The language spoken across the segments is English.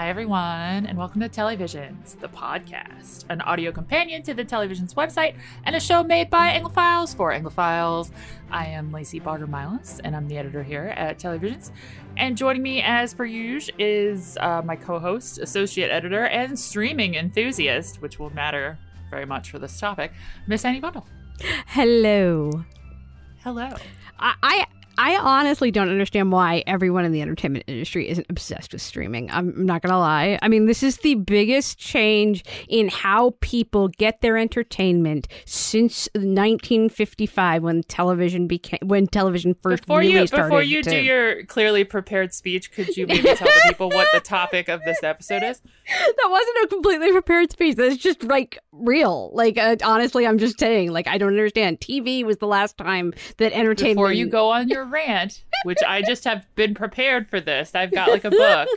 Hi, everyone, and welcome to Telly Visions, the podcast, an audio companion to the Telly Visions website and a show made by Anglophiles for Anglophiles. I am Lacy Baugher Milas, and I'm the editor here at Telly Visions. And joining me, as per usual, is uh, my co host, associate editor, and streaming enthusiast, which will matter very much for this topic, Miss Annie Bundle. Hello. Hello. I, I I honestly don't understand why everyone in the entertainment industry isn't obsessed with streaming. I'm not going to lie. I mean, this is the biggest change in how people get their entertainment since 1955 when television became when television first before really you, started. Before you to... do your clearly prepared speech, could you maybe tell the people what the topic of this episode is? That wasn't a completely prepared speech. That's just like real. Like uh, honestly, I'm just saying. Like I don't understand. TV was the last time that entertainment. Before you go on your rant, which I just have been prepared for this. I've got like a book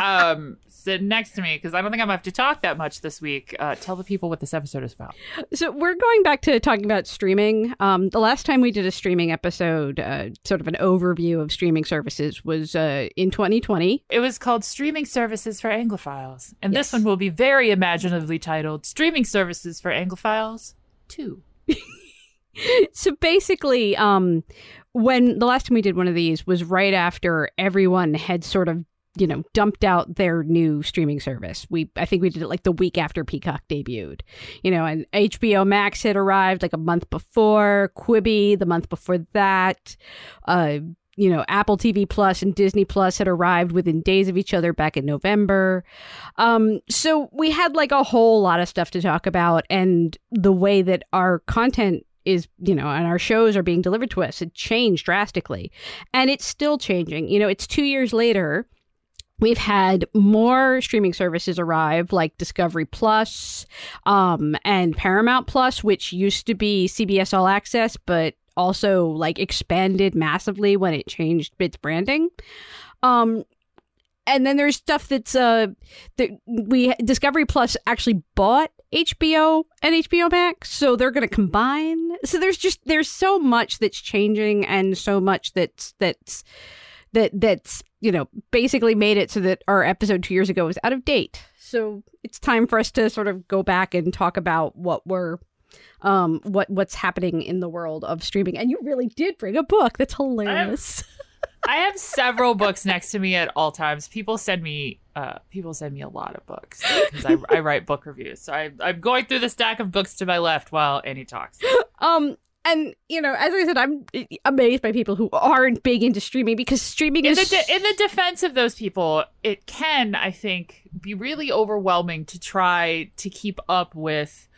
um, sitting next to me because I don't think I'm gonna have to talk that much this week. Uh, tell the people what this episode is about. So we're going back to talking about streaming. Um, the last time we did a streaming episode, uh, sort of an overview of streaming services, was uh, in 2020. It was called Streaming Services for Anglophiles, and Yes. this one will be very imaginatively titled Streaming Services for Anglophiles Two. So basically, um, when the last time we did one of these was right after everyone had sort of you know dumped out their new streaming service. We I think we did it like the week after Peacock debuted. You know, and HBO Max had arrived like a month before, Quibi the month before that. Uh you know, Apple TV Plus and Disney Plus had arrived within days of each other back in November. Um, so we had like a whole lot of stuff to talk about, and the way that our content is, you know, and our shows are being delivered to us, it changed drastically. And it's still changing. You know, it's two years later. We've had more streaming services arrive, like Discovery Plus um, and Paramount Plus, which used to be CBS All Access, but also like expanded massively when it changed its branding. Um, and then there's stuff that's uh that we Discovery Plus actually bought HBO and HBO Max, so they're going to combine. So there's just there's so much that's changing and so much that's that's that that's you know basically made it so that our episode two years ago was out of date. So it's time for us to sort of go back and talk about what we're um what what's happening in the world of streaming. And you really did bring a book. That's hilarious. I have several books next to me at all times. People send me uh, people send me a lot of books because I, I write book reviews. So I, I'm going through the stack of books to my left while Annie talks. Um, and you know, as I said, I'm amazed by people who aren't big into streaming because streaming In is the, de- in the defense of those people, it can, I think, be really overwhelming to try to keep up with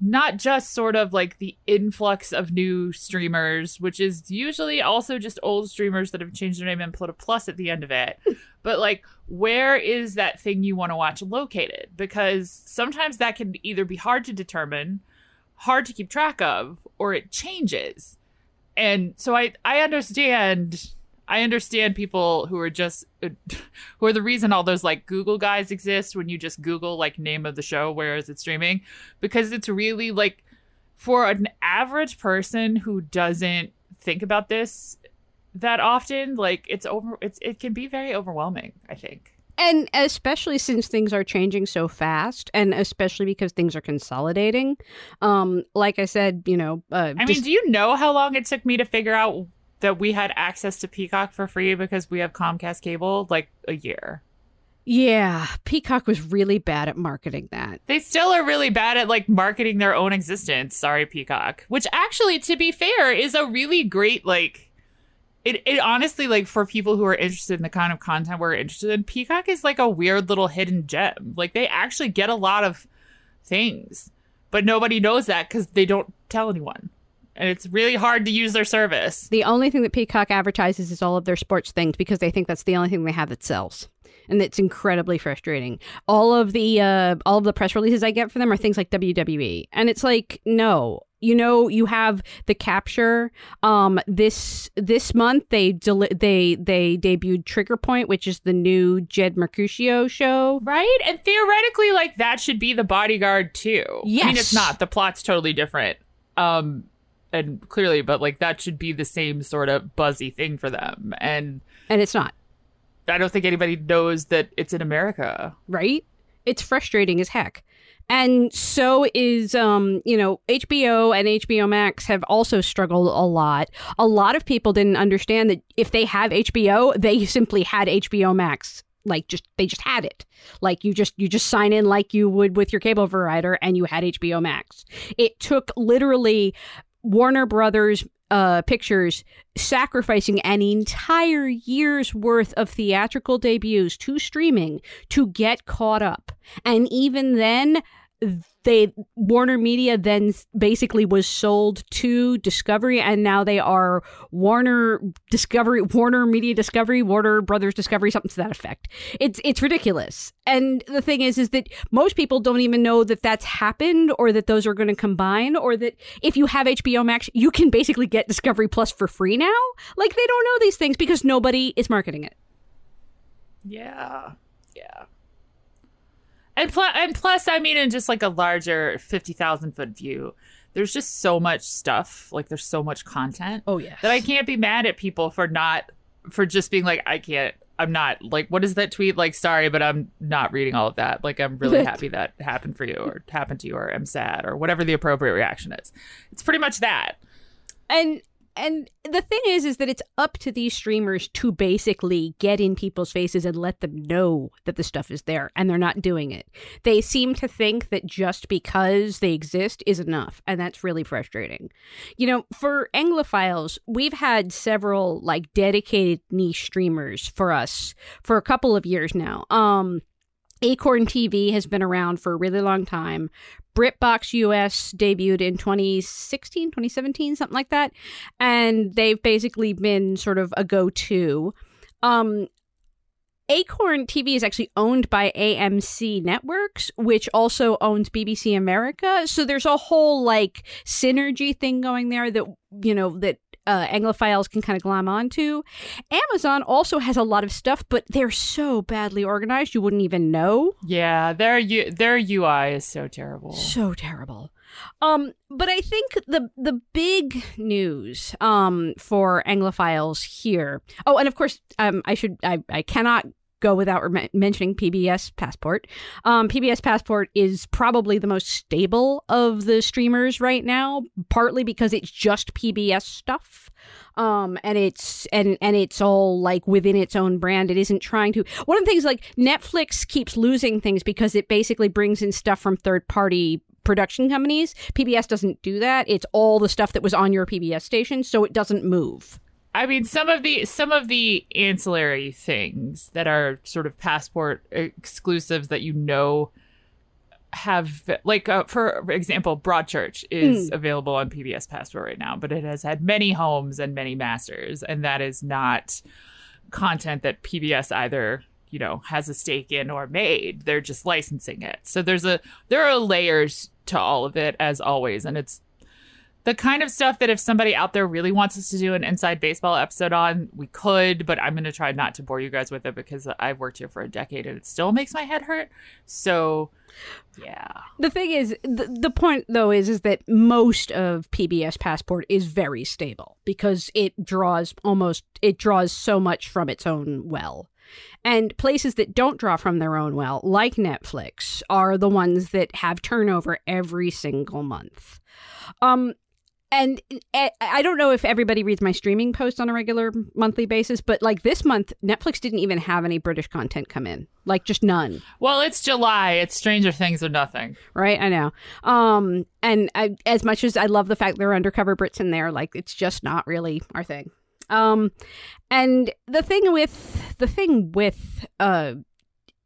not just sort of like the influx of new streamers, which is usually also just old streamers that have changed their name and put a plus at the end of it, but like where is that thing you want to watch located? Because sometimes that can either be hard to determine, hard to keep track of, or it changes. And so I I understand I understand people who are just who are the reason all those like Google guys exist when you just Google like name of the show, where is it streaming? Because it's really like for an average person who doesn't think about this that often, like it's over it's it can be very overwhelming, I think. and especially since things are changing so fast, and especially because things are consolidating. Um, like I said, you know, uh, I mean, do you know how long it took me to figure out that we had access to Peacock for free because we have Comcast cable? Like a year. yeah, Peacock was really bad at marketing that. They still are really bad at like marketing their own existence. Sorry, Peacock. Which actually, to be fair, is a really great like. It, it honestly like for people who are interested in the kind of content we're interested in, Peacock is like a weird little hidden gem. Like they actually get a lot of things, but nobody knows that because they don't tell anyone, and it's really hard to use their service. The only thing that Peacock advertises is all of their sports things because they think that's the only thing they have that sells. And it's incredibly frustrating. All of the uh, all of the press releases I get for them are things like WWE, and it's like, no, you know, you have the capture. Um, this this month they deli- they they debuted Trigger Point, which is the new Jed Mercurio show. Right? And theoretically, like that should be the bodyguard too. I mean, it's not. The plot's totally different. Um, and clearly, but like that should be the same sort of buzzy thing for them. And And it's not. I don't think anybody knows that it's in America. right? It's frustrating as heck. And so is um, you know, HBO and HBO Max have also struggled a lot. A lot of people didn't understand that if they have HBO, they simply had HBO Max. Like just they just had it. Like you just you just sign in like you would with your cable provider and you had HBO Max. It took literally Warner Brothers uh, Pictures sacrificing an entire year's worth of theatrical debuts to streaming to get caught up. And even then, they Warner Media then basically was sold to Discovery, and now they are Warner Discovery, Warner Media Discovery, Warner Brothers Discovery, something to that effect. It's it's ridiculous. And the thing is, is that most people don't even know that that's happened, or that those are going to combine, or that if you have HBO Max, you can basically get Discovery Plus for free now. Like they don't know these things because nobody is marketing it. Yeah. Yeah. And plus, and plus, I mean, in just like a larger fifty thousand foot view, there's just so much stuff. Like, there's so much content Oh yeah, that I can't be mad at people for not for just being like, I can't. I'm not like, what is that tweet? Like, sorry, but I'm not reading all of that. Like, I'm really happy that happened for you, or happened to you, or I'm sad, or whatever the appropriate reaction is. It's pretty much that. and and the thing is is that it's up to these streamers to basically get in people's faces and let them know that the stuff is there and they're not doing it. They seem to think that just because they exist is enough and that's really frustrating. You know for anglophiles we've had several like dedicated niche streamers for us for a couple of years now. Um Acorn TV has been around for a really long time. BritBox US debuted in 2016, 2017, something like that. And they've basically been sort of a go to. Um, Acorn TV is actually owned by AMC Networks, which also owns BBC America. So there's a whole like synergy thing going there that, you know, that uh, Anglophiles can kind of glom onto. Amazon also has a lot of stuff, but they're so badly organized you wouldn't even know. Yeah, their U- their UI is so terrible. So terrible. Um, but I think the the big news um for Anglophiles here. Oh, and of course, um, I should I I cannot go without mentioning PBS Passport. Um, PBS Passport is probably the most stable of the streamers right now, partly because it's just PBS stuff. Um, and it's and and it's all like within its own brand. It isn't trying to. One of the things like Netflix keeps losing things because it basically brings in stuff from third party production companies. PBS doesn't do that. It's all the stuff that was on your PBS station, so it doesn't move. I mean, some of the some of the ancillary things that are sort of passport exclusives that you know have like uh, for example broadchurch is available on pbs passport right now but it has had many homes and many masters and that is not content that pbs either you know has a stake in or made. They're just licensing it. So there's a there are layers to all of it as always and it's the kind of stuff that if somebody out there really wants us to do an inside baseball episode on, we could, but I'm going to try not to bore you guys with it because I've worked here for a decade and it still makes my head hurt. So, yeah. The thing is, the, the point though is, is that most of PBS Passport is very stable because it draws almost, it draws so much from its own well. And places that don't draw from their own well, like Netflix, are the ones that have turnover every single month. Um, and eh, I don't know if everybody reads my streaming posts on a regular monthly basis, but like this month, Netflix didn't even have any British content come in, like just none. Well, it's July. It's Stranger Things or nothing. Right, I know. Um, and I, as much as I love the fact there are undercover Brits in there, like it's just not really our thing. Um, and the thing with the thing with uh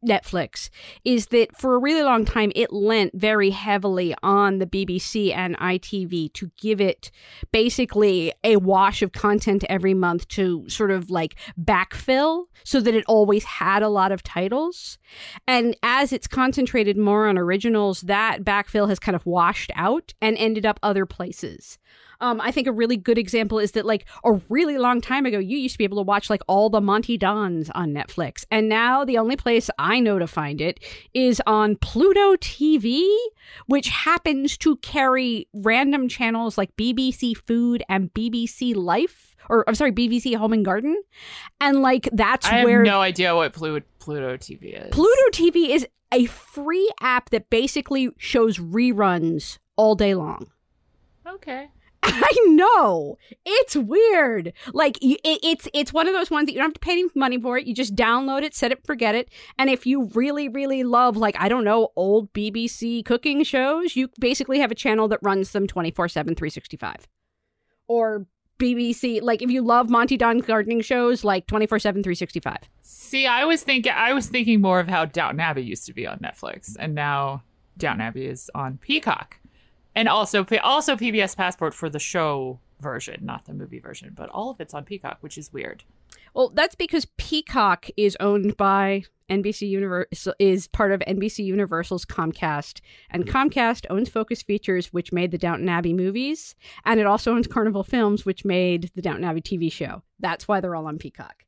Netflix is that for a really long time it lent very heavily on the BBC and ITV to give it basically a wash of content every month to sort of like backfill so that it always had a lot of titles. And as it's concentrated more on originals, that backfill has kind of washed out and ended up other places. Um, I think a really good example is that like a really long time ago, you used to be able to watch like all the Monty Dons on Netflix, and now the only place I know to find it is on Pluto TV, which happens to carry random channels like BBC Food and BBC Life, or I'm sorry, BBC Home and Garden, and like that's I where have no idea what Pluto, Pluto TV is. Pluto TV is a free app that basically shows reruns all day long. Okay. I know it's weird. Like it, it's it's one of those ones that you don't have to pay any money for it. You just download it, set it, forget it. And if you really really love like I don't know old BBC cooking shows, you basically have a channel that runs them 24/7 365. Or BBC like if you love Monty Don's gardening shows like 24/7 365. See, I was thinking I was thinking more of how Downton Abbey used to be on Netflix, and now Downton Abbey is on Peacock, and also also PBS Passport for the show version, not the movie version, but all of it's on Peacock, which is weird. Well, that's because Peacock is owned by NBC Universal is part of NBC Universal's Comcast, and hmm. Comcast owns Focus Features, which made the Downton Abbey movies, and it also owns Carnival Films, which made the Downton Abbey TV show. That's why they're all on Peacock.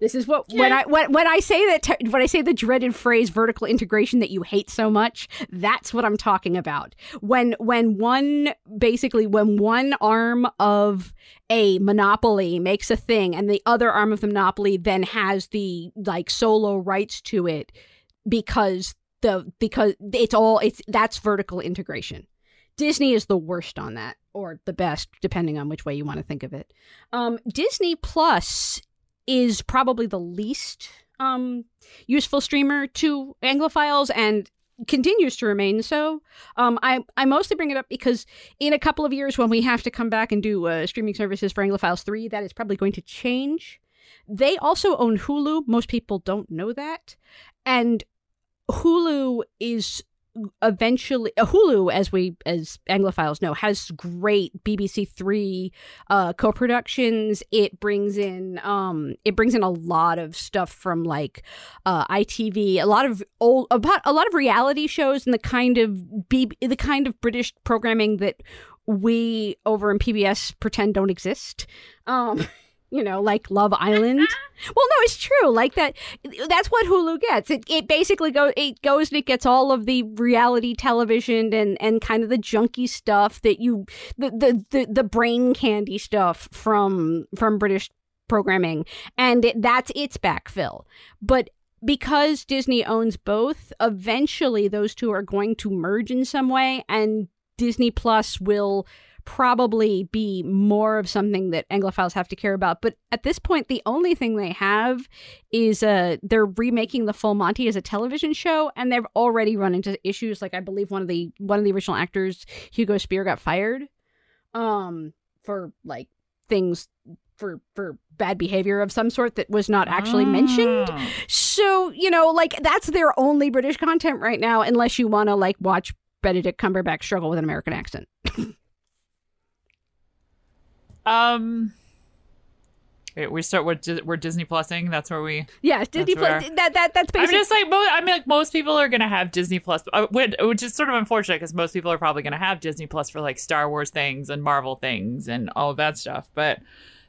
This is what when I when, when I say that te- when I say the dreaded phrase vertical integration that you hate so much, that's what I'm talking about. When when one basically when one arm of a monopoly makes a thing and the other arm of the monopoly then has the like solo rights to it because the because it's all it's that's vertical integration. Disney is the worst on that, or the best, depending on which way you want to think of it. Um, Disney Plus is probably the least um, useful streamer to Anglophiles and continues to remain so. Um, I, I mostly bring it up because in a couple of years, when we have to come back and do uh, streaming services for Anglophiles 3, that is probably going to change. They also own Hulu. Most people don't know that. And Hulu is eventually uh, Hulu, as we as Anglophiles know, has great BBC Three uh, co-productions. It brings in um, it brings in a lot of stuff from like uh, ITV, a lot of old about a lot of reality shows and the kind of B, the kind of British programming that we over in PBS pretend don't exist. Um, you know, like Love Island. well, no, it's true. Like that. That's what Hulu gets. It it basically goes it goes and it gets all of the reality television and and kind of the junky stuff that you the the the, the brain candy stuff from from British programming, and it, that's its backfill. But because Disney owns both, eventually those two are going to merge in some way, and Disney Plus will probably be more of something that Anglophiles have to care about. But at this point, the only thing they have is uh, they're remaking the Full Monty as a television show, and they've already run into issues. Like I believe one of the one of the original actors, Hugo Speer, got fired um, for like things for for bad behavior of some sort that was not actually mentioned. So, you know, like that's their only British content right now unless you want to like watch Benedict Cumberbatch struggle with an American accent. Um, wait, we start with we're Disney Plusing. That's where we. Yeah, Disney Plus. That that that's basically. I'm just like mo- I mean, like most people are gonna have Disney Plus, uh, which is sort of unfortunate because most people are probably gonna have Disney Plus for like Star Wars things and Marvel things and all of that stuff, but.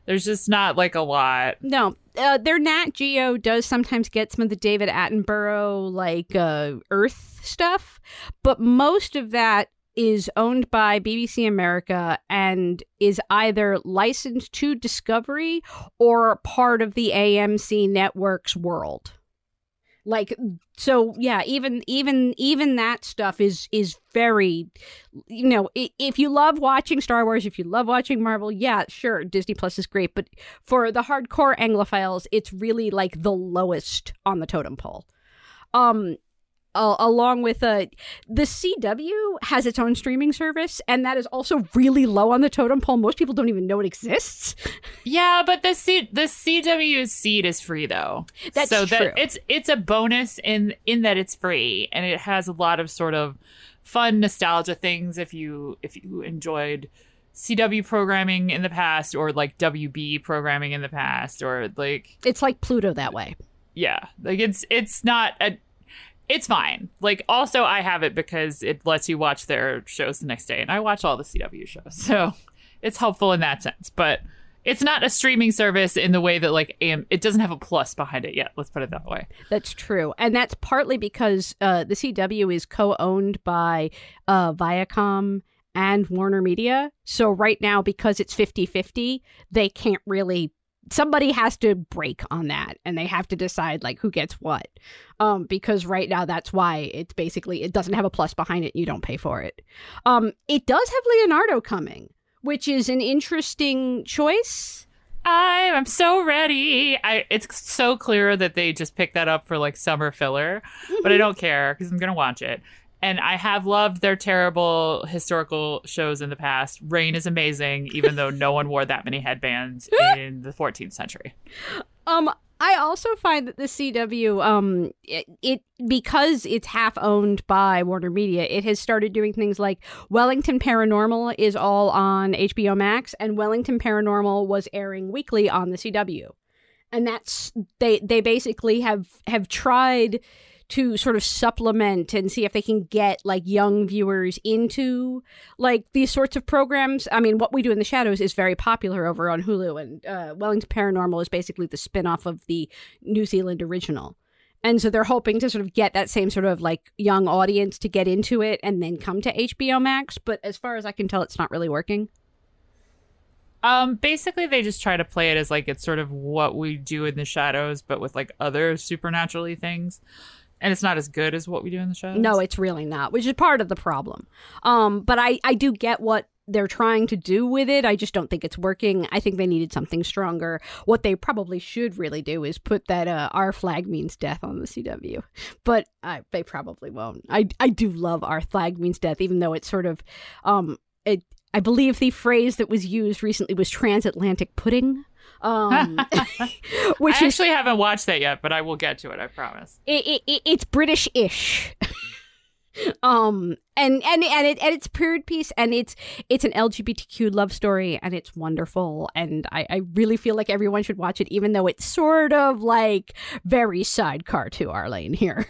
There's just not like a lot. No, uh, their Nat Geo does sometimes get some of the David Attenborough like uh, Earth stuff, but most of that is owned by BBC America and is either licensed to Discovery or part of the AMC network's world. Like so yeah, even even even that stuff is is very you know, if you love watching Star Wars, if you love watching Marvel, yeah, sure, Disney Plus is great, but for the hardcore Anglophiles, it's really like the lowest on the totem pole. Um uh, along with uh, the CW has its own streaming service, and that is also really low on the totem pole. Most people don't even know it exists. Yeah, but the C the CW seed is free though. That's so true. that it's it's a bonus in in that it's free, and it has a lot of sort of fun nostalgia things. If you if you enjoyed. CW programming in the past, or like WB programming in the past, or like it's like Pluto that way. Yeah, like it's it's not a it's fine. Like, also, I have it because it lets you watch their shows the next day, and I watch all the CW shows, so it's helpful in that sense, but it's not a streaming service in the way that like AM, it doesn't have a plus behind it yet. Let's put it that way. That's true, and that's partly because uh, the CW is co-owned by uh, Viacom and Warner Media. So right now, because it's 50-50, they can't really. Somebody has to break on that, and they have to decide like who gets what. Um, because right now, that's why it's basically it doesn't have a plus behind it. You don't pay for it. Um, it does have Leonardo coming which is an interesting choice. I am so ready. I it's so clear that they just picked that up for like summer filler, mm-hmm. but I don't care because I'm gonna watch it. And I have loved their terrible historical shows in the past. Reign is amazing, even though no one wore that many headbands in the 14th century. Um, I also find that the CW, um, it, it, because it's half owned by Warner Media, it has started doing things like Wellington Paranormal is all on HBO Max, and Wellington Paranormal was airing weekly on the CW, and that's they they basically have have tried to sort of supplement and see if they can get like young viewers into like these sorts of programs. I mean, what we do in the shadows is very popular over on Hulu, and uh, Wellington Paranormal is basically the spin-off of the New Zealand original. And so they're hoping to sort of get that same sort of like young audience to get into it and then come to HBO Max. But as far as I can tell, it's not really working. Um, basically, they just try to play it as like it's sort of what we do in the shadows, but with like other supernaturally things and it's not as good as what we do in the show. No, it's really not, which is part of the problem. Um, but I I do get what they're trying to do with it. I just don't think it's working. I think they needed something stronger. What they probably should really do is put that uh, "Our flag means death" on the CW, but uh, they probably won't. I I do love "Our flag means death," even though it's sort of um it. I believe the phrase that was used recently was transatlantic pudding. Um, which I actually is, haven't watched that yet, but I will get to it. I promise. It, it, it's British-ish. um and and and, it, and it's period piece and it's it's an lgbtq love story and it's wonderful and I, I really feel like everyone should watch it even though it's sort of like very sidecar to our lane here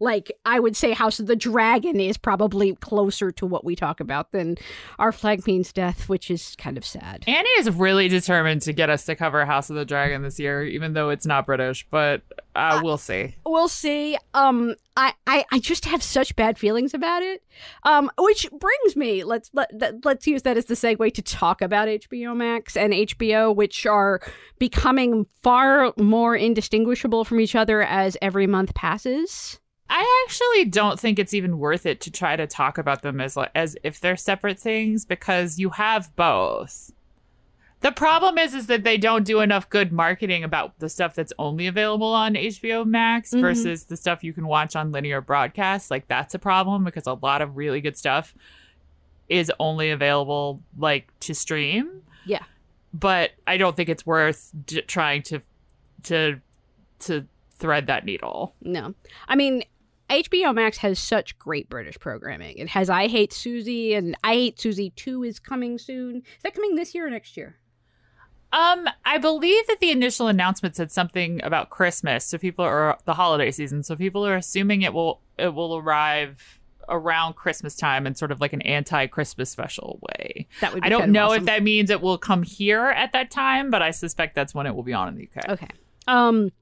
like I would say House of the Dragon is probably closer to what we talk about than Our Flag Means Death, which is kind of sad. Annie is really determined to get us to cover House of the Dragon this year, even though it's not British, but uh, we'll see. We'll see. Um I, I, I just have such bad feelings about it. Um, which brings me let's let, let's use that as the segue to talk about HBO Max and HBO, which are becoming far more indistinguishable from each other as every month passes. I actually don't think it's even worth it to try to talk about them as as if they're separate things because you have both. The problem is is that they don't do enough good marketing about the stuff that's only available on HBO Max mm-hmm. versus the stuff you can watch on linear broadcast. Like that's a problem because a lot of really good stuff is only available like to stream. Yeah. But I don't think it's worth d- trying to to to thread that needle. No. I mean, HBO Max has such great British programming. It has I Hate Suzie and I Hate Suzie 2 is coming soon. Is that coming this year or next year? Um, I believe that the initial announcement said something about Christmas, so people are the holiday season, so people are assuming it will it will arrive around Christmas time in sort of like an anti-Christmas special way. That would I don't know awesome. if that means it will come here at that time, but I suspect that's when it will be on in the UK. Okay. Um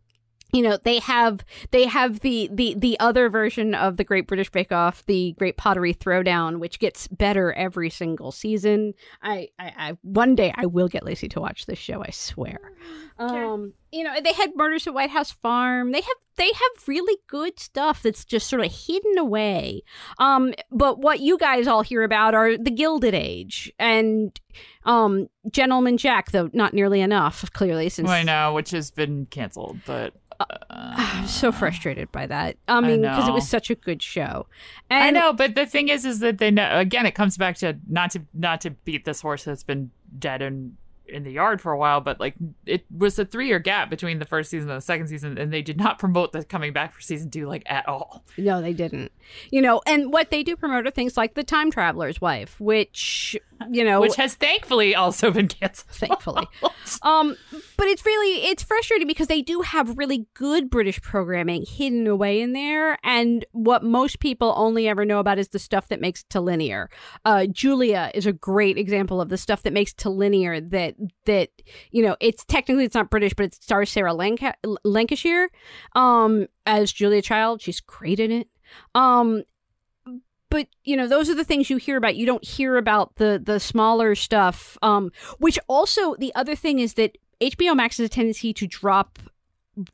you know they have they have the the the other version of the great british bake off the great pottery throwdown which gets better every single season. I, I i one day i will get lacey to watch this show i swear. Um you know they had murders at white house farm. They have they have really good stuff that's just sort of hidden away. Um but what you guys all hear about are the gilded age and um gentleman jack though not nearly enough clearly since i know which has been canceled but I'm so frustrated by that. I mean, because it was such a good show. And I know, but the thing is, is that they know. Again, it comes back to not to not to beat this horse that's been dead and in the yard for a while, but like it was a three year gap between the first season and the second season, and they did not promote the coming back for season two like at all. No, they didn't. You know, and what they do promote are things like the time traveler's wife, which you know, which has thankfully also been canceled. thankfully. Um, but it's really it's frustrating because they do have really good British programming hidden away in there, and what most people only ever know about is the stuff that makes it to linear. Uh, Julia is a great example of the stuff that makes it to linear. That that you know, it's technically it's not British, but it stars Sarah Lanca- Lancashire um, as Julia Child. She's great in it. Um, but you know those are the things you hear about. You don't hear about the the smaller stuff um which also the other thing is that hbo max has a tendency to drop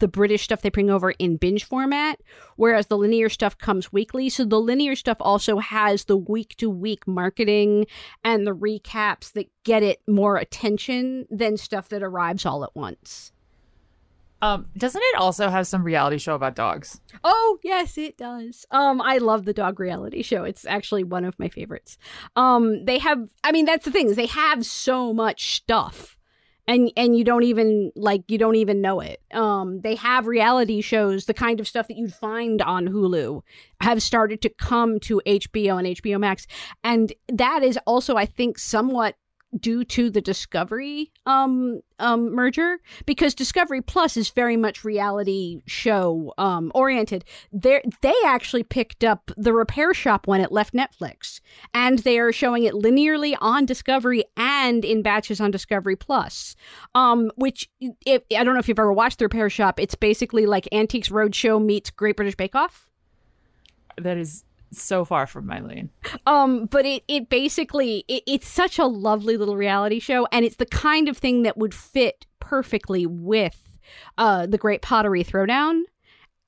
the british stuff they bring over in binge format whereas the linear stuff comes weekly. So the linear stuff also has the week to week marketing and the recaps that get it more attention than stuff that arrives all at once Um, doesn't it also have some reality show about dogs? Oh, yes, it does. Um, I love the dog reality show. It's actually one of my favorites. Um, they have I mean, that's the thing, is they have so much stuff. And and you don't even like you don't even know it. Um, they have reality shows, the kind of stuff that you'd find on Hulu, have started to come to HBO and HBO Max, and that is also, I think, somewhat due to the Discovery um, um, merger because Discovery Plus is very much reality show um, oriented. They they actually picked up the Repair Shop when it left Netflix, and they are showing it linearly on Discovery and in batches on Discovery Plus. Um, which if, I don't know if you've ever watched the Repair Shop. It's basically like Antiques Roadshow meets Great British Bake Off. That is so far from my lane. Um, but it it basically it, it's such a lovely little reality show, and it's the kind of thing that would fit perfectly with uh the Great Pottery Throwdown.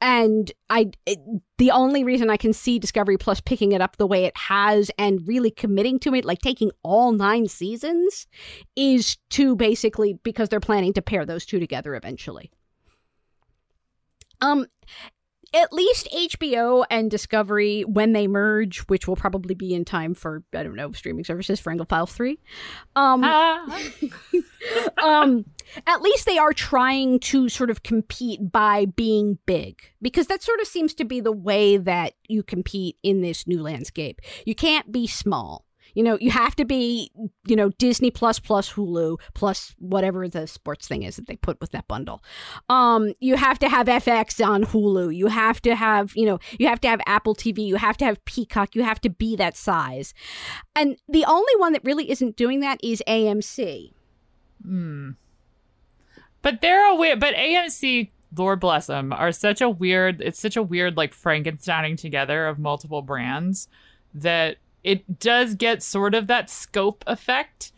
And I, it, the only reason I can see Discovery Plus picking it up the way it has and really committing to it, like taking all nine seasons, is to basically because they're planning to pair those two together eventually. Um, at least HBO and Discovery, when they merge, which will probably be in time for I don't know streaming services for Files three, um, Ah. um, at least they are trying to sort of compete by being big because that sort of seems to be the way that you compete in this new landscape. You can't be small. You know, you have to be, you know, Disney plus plus Hulu plus whatever the sports thing is that they put with that bundle. Um, you have to have FX on Hulu. You have to have, you know, you have to have Apple TV. You have to have Peacock. You have to be that size. And the only one that really isn't doing that is AMC. Hmm. But they're a. But AMC, Lord bless them, are such a weird. It's such a weird like Frankensteining together of multiple brands that it does get sort of that scope effect,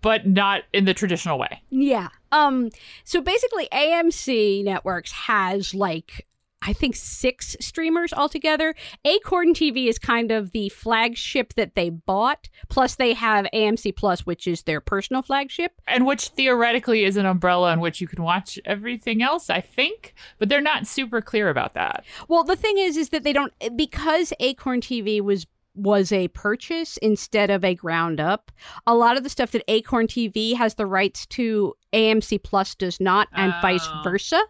but not in the traditional way. Yeah. Um so basically AMC Networks has like I think six streamers altogether. Acorn TV is kind of the flagship that they bought. Plus, they have AMC Plus, which is their personal flagship. And which theoretically is an umbrella in which you can watch everything else, I think. But they're not super clear about that. Well, the thing is, is that they don't because Acorn TV was was a purchase instead of a ground up. A lot of the stuff that Acorn TV has the rights to, AMC Plus does not, and Oh. vice versa.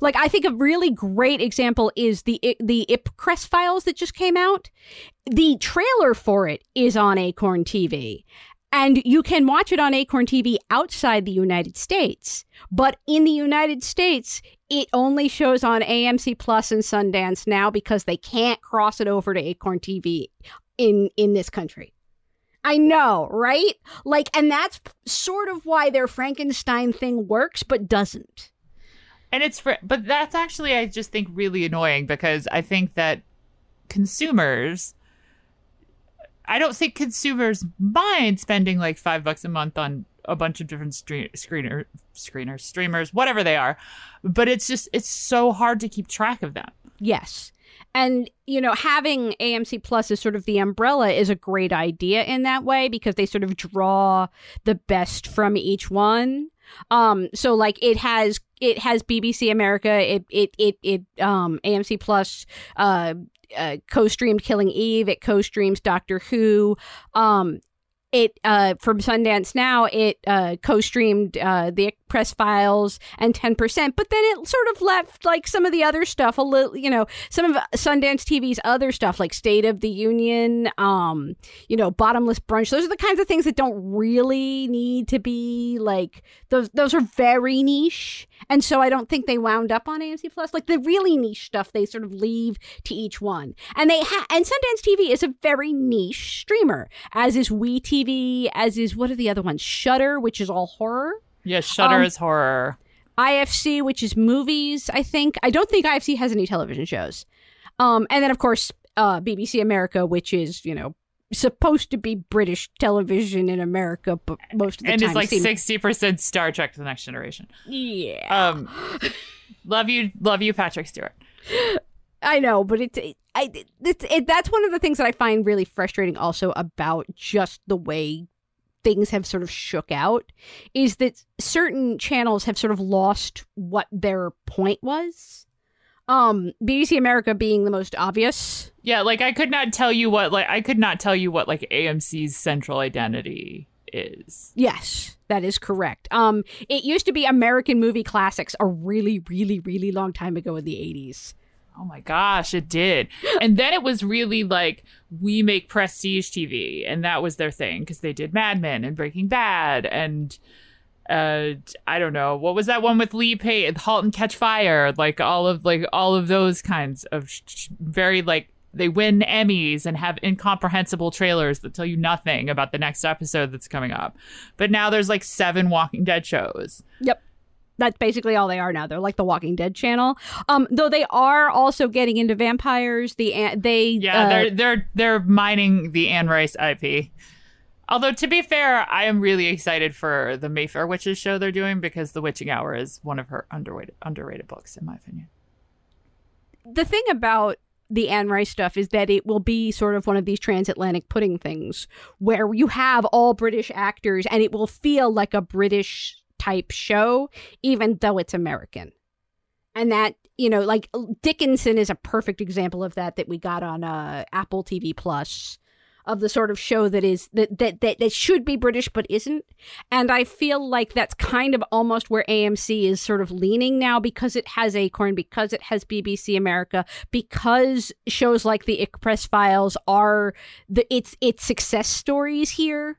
Like I think a really great example is the the Ipcress files that just came out. The trailer for it is on Acorn TV. And you can watch it on Acorn TV outside the United States. But in the United States, it only shows on AMC Plus and Sundance now because they can't cross it over to Acorn TV in in this country. I know, right? Like and that's sort of why their Frankenstein thing works but doesn't. And it's for, but that's actually, I just think, really annoying because I think that consumers, I don't think consumers mind spending like five bucks a month on a bunch of different stre- screener, screeners, streamers, whatever they are. But it's just, it's so hard to keep track of them. Yes. And, you know, having AMC Plus as sort of the umbrella is a great idea in that way because they sort of draw the best from each one. Um, so like it has it has BBC America, it it it it um AMC Plus uh, uh co-streamed Killing Eve, it co-streams Doctor Who. Um it uh, from Sundance Now, it uh, co-streamed uh, the Press Files and Ten Percent, but then it sort of left like some of the other stuff a little, you know, some of Sundance TV's other stuff like State of the Union, um, you know, Bottomless Brunch. Those are the kinds of things that don't really need to be like those. Those are very niche, and so I don't think they wound up on AMC Plus. Like the really niche stuff, they sort of leave to each one, and they ha- and Sundance TV is a very niche streamer, as is WeTV TV, as is what are the other ones? Shudder, which is all horror. Yeah, Shudder um, is horror. IFC, which is movies. I think I don't think IFC has any television shows. Um, and then of course uh, BBC America, which is you know supposed to be British television in America, but most of the and time and it's like sixty percent Star Trek: The Next Generation. Yeah. Um, love you, love you, Patrick Stewart. I know, but it's it, I it's it, that's one of the things that I find really frustrating also about just the way things have sort of shook out is that certain channels have sort of lost what their point was. Um BBC America being the most obvious. Yeah, like I could not tell you what like I could not tell you what like AMC's central identity is. Yes, that is correct. Um it used to be American movie classics a really really really long time ago in the 80s. Oh my gosh, it did. And then it was really like we make prestige TV, and that was their thing because they did Mad Men and Breaking Bad, and uh, I don't know what was that one with Lee Pace, *Halt and Catch Fire*, like all of like all of those kinds of sh- very like they win Emmys and have incomprehensible trailers that tell you nothing about the next episode that's coming up. But now there's like seven Walking Dead shows. Yep that's basically all they are now. They're like the Walking Dead channel. Um, though they are also getting into vampires. The they yeah, uh, they're they're they're mining the Anne Rice IP. Although to be fair, I am really excited for the Mayfair Witches show they're doing because The Witching Hour is one of her underrated underrated books in my opinion. The thing about the Anne Rice stuff is that it will be sort of one of these transatlantic pudding things where you have all British actors and it will feel like a British type show, even though it's American. And that, you know, like Dickinson is a perfect example of that that we got on uh, Apple TV Plus of the sort of show that is that, that that that should be British but isn't. And I feel like that's kind of almost where AMC is sort of leaning now because it has Acorn, because it has BBC America, because shows like the Press Files are the it's it's success stories here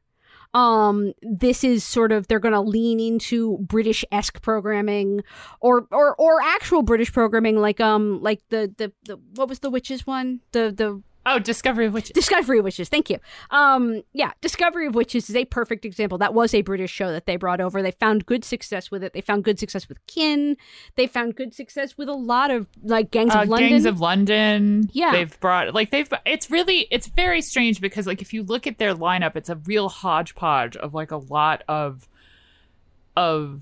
um this is sort of they're going to lean into british-esque programming or or or actual british programming like um like the the, the what was the witches one? The the Oh, Discovery of Witches. Discovery of Witches. Thank you. Um, yeah, Discovery of Witches is a perfect example. That was a British show that they brought over. They found good success with it. They found good success with Kin. They found good success with a lot of like Gangs uh, of London. Gangs of London. Yeah, they've brought like they've. It's really it's very strange because like if you look at their lineup, it's a real hodgepodge of like a lot of of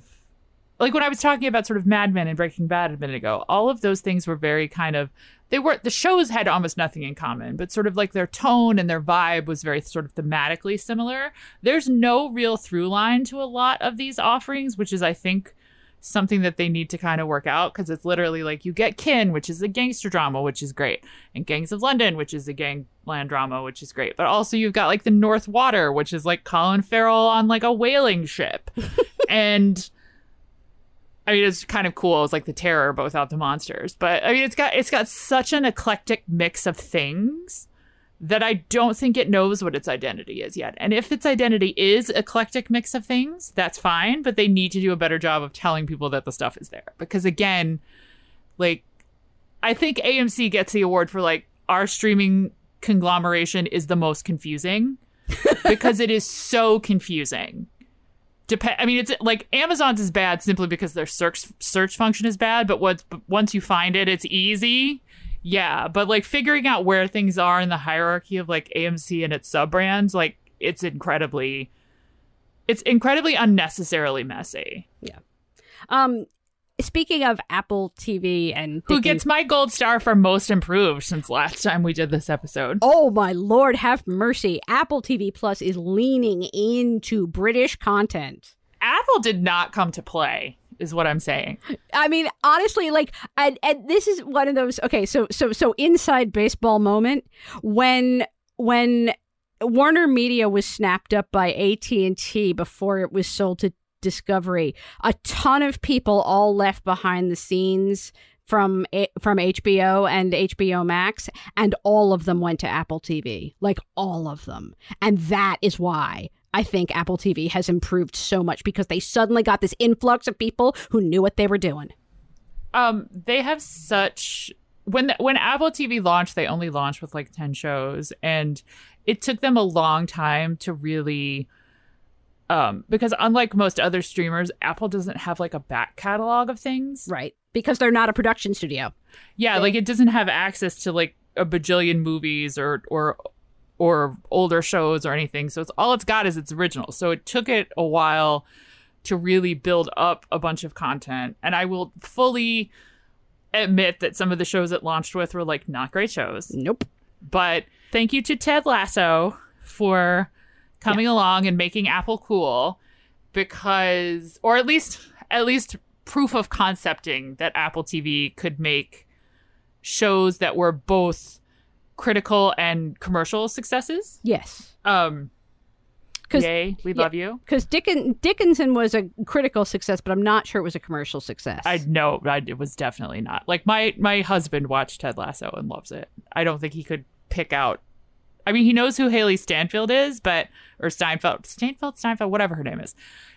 like when I was talking about sort of Mad Men and Breaking Bad a minute ago, all of those things were very kind of they were the shows had almost nothing in common, but sort of like their tone and their vibe was very sort of thematically similar. There's no real through line to a lot of these offerings, which is I think something that they need to kind of work out because it's literally like you get Kin, which is a gangster drama, which is great, and Gangs of London, which is a gangland drama, which is great. But also you've got like the North Water, which is like Colin Farrell on like a whaling ship, and I mean, it's kind of cool. It's like the terror, both out the monsters. But I mean, it's got it's got such an eclectic mix of things that I don't think it knows what its identity is yet. And if its identity is eclectic mix of things, that's fine. But they need to do a better job of telling people that the stuff is there. Because again, like I think AMC gets the award for like our streaming conglomeration is the most confusing because it is so confusing depend. I mean, it's like Amazon's is bad simply because their search search function is bad. But once once you find it, it's easy. Yeah, but like figuring out where things are in the hierarchy of like AMC and its sub brands, like it's incredibly, it's incredibly unnecessarily messy. Yeah. Um, speaking of Apple TV and who gets my gold star for most improved since last time we did this episode. Oh my lord, have mercy. Apple TV Plus is leaning into British content. Apple did not come to play is what I'm saying. I mean, honestly, like, and, and this is one of those. Okay, so so so inside baseball moment when when Warner Media was snapped up by AT&T before it was sold to Discovery. A ton of people all left behind the scenes from from HBO and HBO Max and all of them went to Apple TV. Like all of them. And that is why I think Apple TV has improved so much because they suddenly got this influx of people who knew what they were doing. Um they have such when when Apple TV launched, they only launched with like 10 shows and it took them a long time to really um because unlike most other streamers, Apple doesn't have like a back catalog of things. Right. Because they're not a production studio. Yeah, like it doesn't have access to like a bajillion movies or or or older shows or anything. So it's all it's got is its original. So it took it a while to really build up a bunch of content. And I will fully admit that some of the shows it launched with were like not great shows. Nope. But thank you to Ted Lasso for coming yeah. along and making Apple cool because or at least at least proof of concepting that Apple TV could make shows that were both critical and commercial successes. Yes. Um Yay, we yeah, love you. Because Dickinson was a critical success, but I'm not sure it was a commercial success. I know it was definitely not. Like my my husband watched Ted Lasso and loves it. I don't think he could pick out. I mean, he knows who Hailee Stanfield is, but or Steinfeld, Steinfeld, Steinfeld, whatever her name is.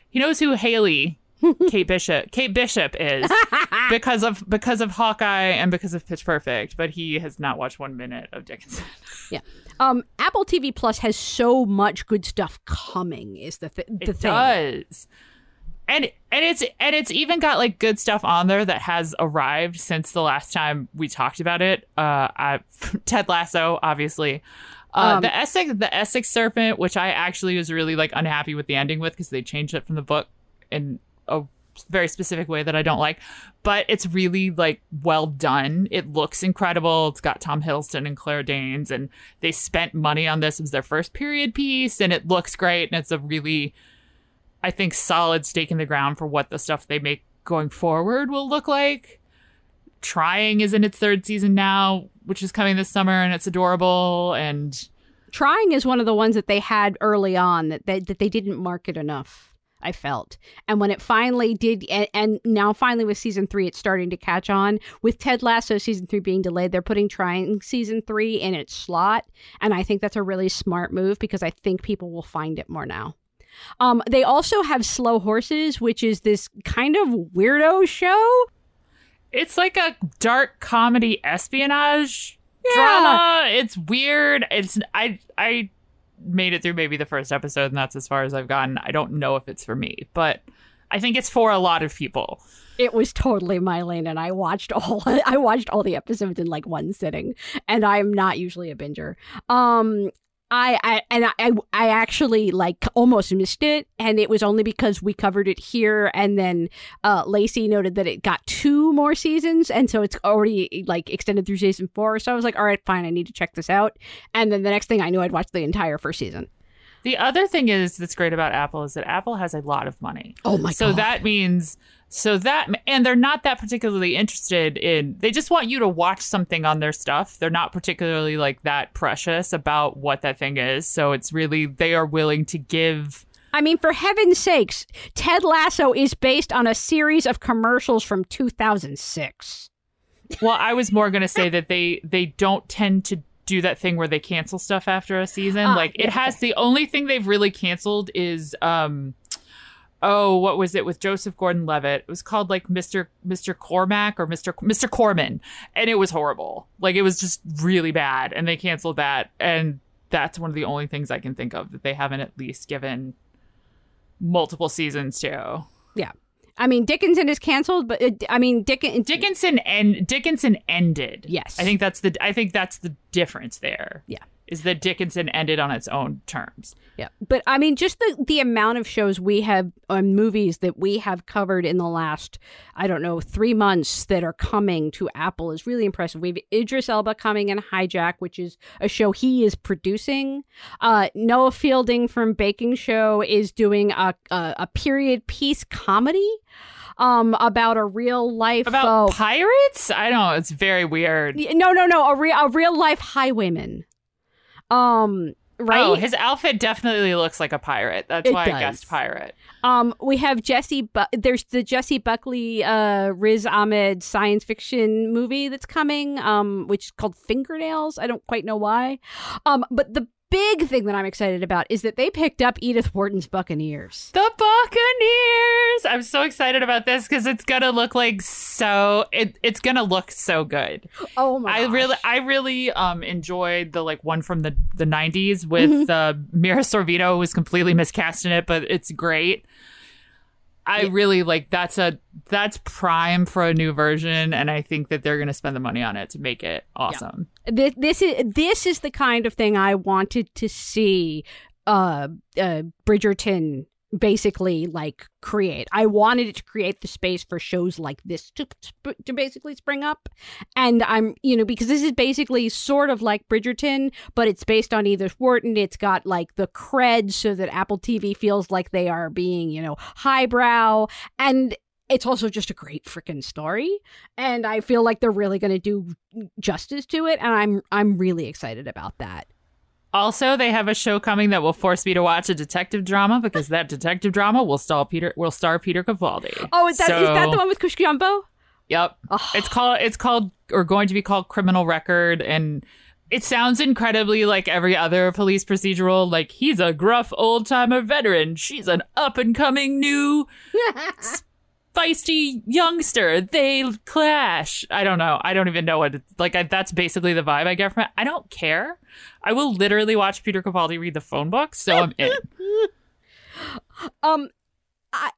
He knows who Hailee Kate Bishop Kate Bishop is because of because of Hawkeye and because of Pitch Perfect, but he has not watched one minute of Dickinson. yeah. Um, Apple TV Plus has so much good stuff coming. Is the th- the it thing. does. And and it's and it's even got like good stuff on there that has arrived since the last time we talked about it. Uh, I, Ted Lasso, obviously. Uh, um, the Essex, the Essex Serpent, which I actually was really like unhappy with the ending with because they changed it from the book in a very specific way that I don't like, but it's really like well done. It looks incredible. It's got Tom Hiddleston and Claire Danes, and they spent money on this. It was their first period piece, and it looks great. And it's a really, I think, solid stake in the ground for what the stuff they make going forward will look like. Trying is in its third season now, which is coming this summer, and it's adorable. And Trying is one of the ones that they had early on that they, that they didn't market enough. I felt. And when it finally did, and, and, now finally with season three, it's starting to catch on. With Ted Lasso season three being delayed, they're putting trying season three in its slot. And I think that's a really smart move because I think people will find it more now. Um, they also have Slow Horses, which is this kind of weirdo show. It's like a dark comedy espionage yeah. drama. It's weird. It's I I made it through maybe the first episode, and that's as far as I've gotten. I don't know if it's for me, but I think it's for a lot of people. It was totally my lane, and I watched all I watched all the episodes in like one sitting, and I'm not usually a binger. Um, I, I and I I actually like almost missed it, and it was only because we covered it here, and then uh, Lacy noted that it got two more seasons, and so it's already like extended through season four. So I was like, all right, fine, I need to check this out. And then the next thing I knew, I'd watched the entire first season. The other thing is that's great about Apple is that Apple has a lot of money. Oh my so god! So that means so that and they're not that particularly interested in. They just want you to watch something on their stuff. They're not particularly like that precious about what that thing is. So it's really they are willing to give. I mean, for heaven's sakes, Ted Lasso is based on a series of commercials from 2006. Well, I was more going to say that they they don't tend to do that thing where they cancel stuff after a season. Uh, like it has the only thing they've really canceled is um oh, what was it with Joseph Gordon-Levitt? It was called like Mr. Mr. Cormac or Mr. Mr. Corman, and it was horrible. Like it was just really bad, and they canceled that. And that's one of the only things I can think of that they haven't at least given multiple seasons to. Yeah. I mean, Dickinson is canceled, but it, I mean, Dick- Dickinson and Dickinson ended. Yes, I think that's the I think that's the difference there. Yeah, is that Dickinson ended on its own terms. Yeah, but I mean, just the the amount of shows we have on um, movies that we have covered in the last I don't know three months that are coming to Apple is really impressive. We have Idris Elba coming in Hijack, which is a show he is producing. Uh, Noel Fielding from Baking Show is doing a a, a period piece comedy um about a real life about uh, pirates. I don't know. It's very weird. No, no, no. A real a real life highwayman. Um, right? Oh, his outfit definitely looks like a pirate. That's It why does. I guessed pirate. Um, we have Jessie. Bu- there's the Jessie Buckley, uh, Riz Ahmed science fiction movie that's coming. Um, which is called Fingernails. I don't quite know why. Um, but the big thing that I'm excited about is that they picked up Edith Wharton's Buccaneers. The Buccaneers. I'm so excited about this because it's gonna look like so. It, it's gonna look so good. Oh my! I really. I really um enjoyed the like one from the the 90s with uh, Mira Sorvino who was completely miscast in it, but it's great. I really like that's a that's prime for a new version, and I think that they're gonna spend the money on it to make it awesome. this, this is this is the kind of thing I wanted to see uh, uh Bridgerton basically like create. I wanted it to create the space for shows like this to to basically spring up. And I'm, you know, because this is basically sort of like Bridgerton, but it's based on Edith Wharton. It's got like the cred so that Apple TV feels like they are being, you know, highbrow and it's also just a great freaking story and I feel like they're really going to do justice to it and I'm I'm really excited about that. Also, they have a show coming that will force me to watch a detective drama because that detective drama will star Peter will star Peter Capaldi. Oh, is that is that So- the one with Cush Jumbo? Yep. Oh. It's called it's called or going to be called Criminal Record and it sounds incredibly like every other police procedural like he's a gruff old-timer veteran, she's an up-and-coming new feisty youngster. They clash. I don't know. I don't even know what it's like I, that's basically the vibe I get from it. I don't care. I will literally watch Peter Capaldi read the phone book, so I'm in. um I,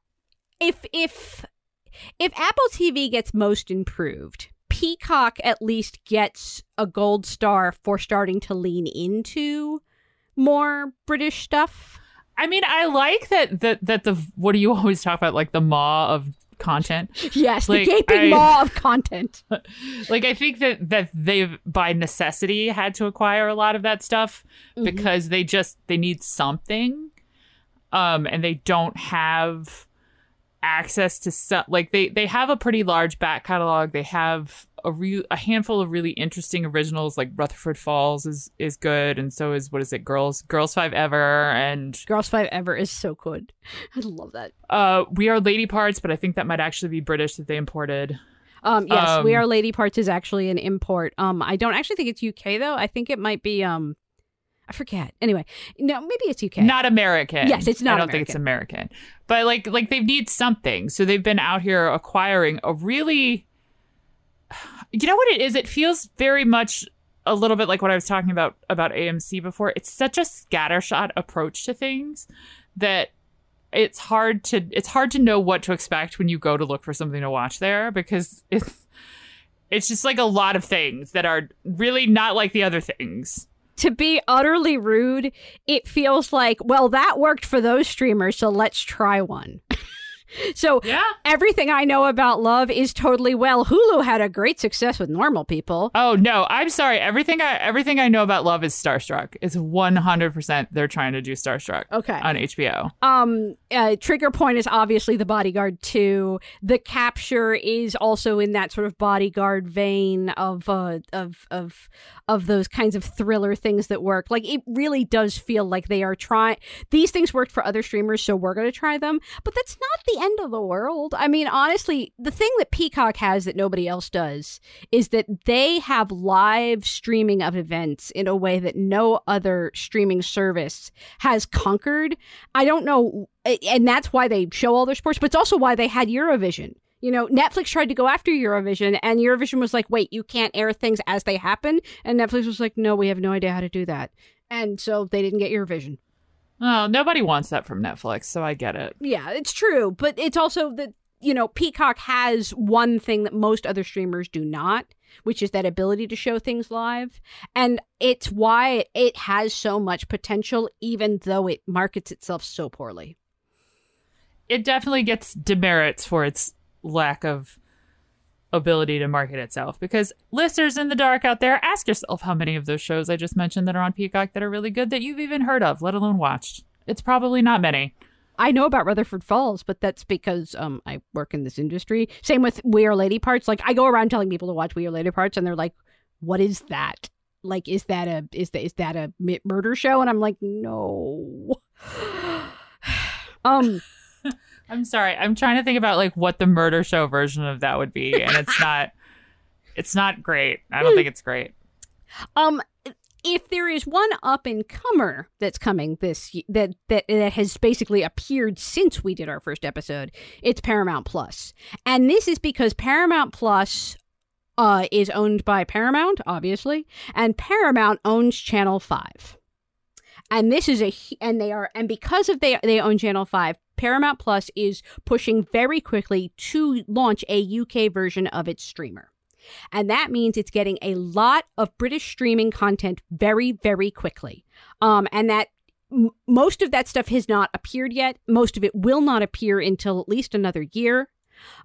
if if if Apple TV gets most improved, Peacock at least gets a gold star for starting to lean into more British stuff. I mean, I like that that that the what do you always talk about like the maw of content. Yes, Like, the gaping I- maw of content. like I think that that they've by necessity had to acquire a lot of that stuff Mm-hmm. because they just they need something um and they don't have access to some like they they have a pretty large back catalog they have a real a handful of really interesting originals like Rutherford Falls is is good and so is what is it Girls Girls5eva and Girls5eva is so good. I love that. uh We Are Lady Parts but I think that might actually be British that they imported Um, yes, We Um, Are Lady Parts is actually an import. Um, I don't actually think it's UK though. I think it might be. Um, I forget. Anyway, no, maybe it's UK. Not American. Yes, it's not I don't think it's American. But like like they need something. So they've been out here acquiring a really You know what it is? It feels very much a little bit like what I was talking about about AMC before. It's such a scattershot approach to things that it's hard to it's hard to know what to expect when you go to look for something to watch there because it's it's just like a lot of things that are really not like the other things. to be utterly rude, it feels like, well, that worked for those streamers, so let's try one. so Yeah. everything I know about love is totally well. Hulu had a great success with normal people. Oh no, I'm sorry. Everything I everything I know about love is Starstruck. It's 100% they're trying to do Starstruck Okay. on HBO. Um, uh, trigger point is obviously the bodyguard 2. The capture is also in that sort of bodyguard vein of uh, of of of those kinds of thriller things that work. Like it really does feel like they are trying. These things worked for other streamers, so we're going to try them. But that's not the end of the world. I mean, honestly, the thing that Peacock has that nobody else does is that they have live streaming of events in a way that no other streaming service has conquered. I don't know, and that's why they show all their sports, but it's also why they had Eurovision. You know, Netflix tried to go after Eurovision, and Eurovision was like, wait, you can't air things as they happen. And Netflix was like, no, we have no idea how to do that. And so they didn't get Eurovision. Oh, nobody wants that from Netflix, so I get it. Yeah, it's true, but it's also that you know Peacock has one thing that most other streamers do not, which is that ability to show things live, and it's why it has so much potential, even though it markets itself so poorly. It definitely gets demerits for its lack of ability to market itself because listeners in the dark out there ask yourself how many of those shows I just mentioned that are on Peacock that are really good that you've even heard of, let alone watched. It's probably not many. I know about Rutherford Falls, but that's because um I work in this industry. Same with We Are Lady Parts. Like I go around telling people to watch We Are Lady Parts, and they're like, "What is that?" like is that a is that is that a murder show and i'm like no um i'm sorry i'm trying to think about like what the murder show version of that would be and it's not it's not great i don't think it's great um if there is one up and comer that's coming this that that that has basically appeared since we did our first episode, it's Paramount Plus. And this is because Paramount Plus uh, is owned by Paramount, obviously, and Paramount owns Channel 5. And this is a and they are and because of they they own Channel 5, Paramount Plus is pushing very quickly to launch a UK version of its streamer. And that means it's getting a lot of British streaming content very, very quickly. Um, and that most of that stuff has not appeared yet. Most of it will not appear until at least another year.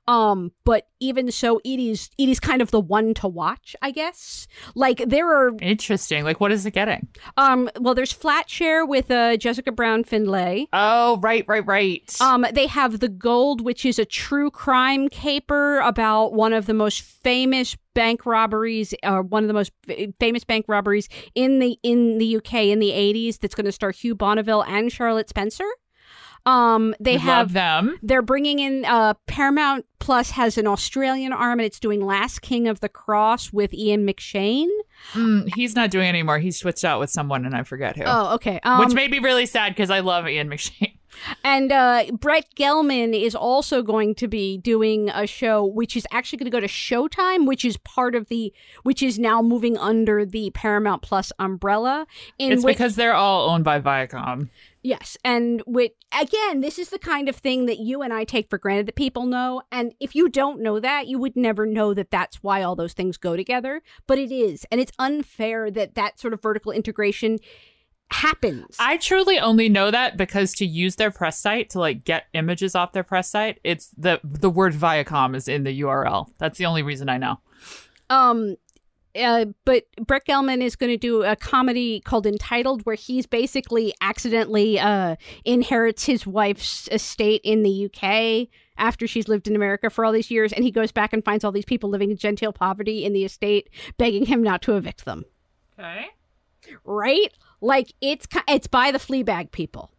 Um, but even so, it is it is kind of the one to watch, I guess. Like there are interesting. Like what is it getting? Um, well, there's Flatshare with uh, Jessica Brown Findlay. Oh, right, right, right. Um, they have The Gold, which is a true crime caper about one of the most famous bank robberies, or uh, one of the most famous bank robberies in the in the UK in the 80s. That's going to star Hugh Bonneville and Charlotte Spencer. Um, they have them. They're bringing in uh, Paramount Plus has an Australian arm, and it's doing Last King of the Cross with Ian McShane. Mm, he's not doing it anymore. He switched out with someone, and I forget who. Oh, okay. Um, Which made me really sad because I love Ian McShane. And uh, Brett Gelman is also going to be doing a show, which is actually going to go to Showtime, which is part of the, which is now moving under the Paramount Plus umbrella. it's which, because they're all owned by Viacom. Yes. And with again, this is the kind of thing that you and I take for granted that people know. And if you don't know that, you would never know that that's why all those things go together. But it is. And it's unfair that that sort of vertical integration happens. I truly only know that because to use their press site to like get images off their press site, it's the the word Viacom is in the URL. That's the only reason I know. Um uh, but Brett Gelman is going to do a comedy called Entitled, where he's basically accidentally uh, inherits his wife's estate in the UK after she's lived in America for all these years, and he goes back and finds all these people living in genteel poverty in the estate, begging him not to evict them. Okay. Right? Like it's it's by the Fleabag people.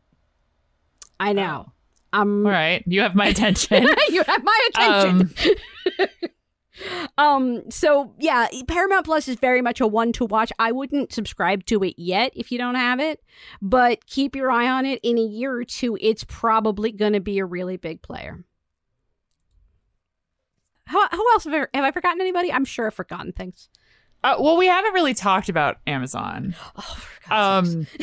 I know. Oh. Um, all right, you have my attention. you have my attention. Um, um so yeah paramount plus is very much a one to watch i wouldn't subscribe to it yet if you don't have it but keep your eye on it in a year or two it's probably going to be a really big player how, who else have I, have I forgotten anybody i'm sure i've forgotten things uh, well we haven't really talked about amazon oh um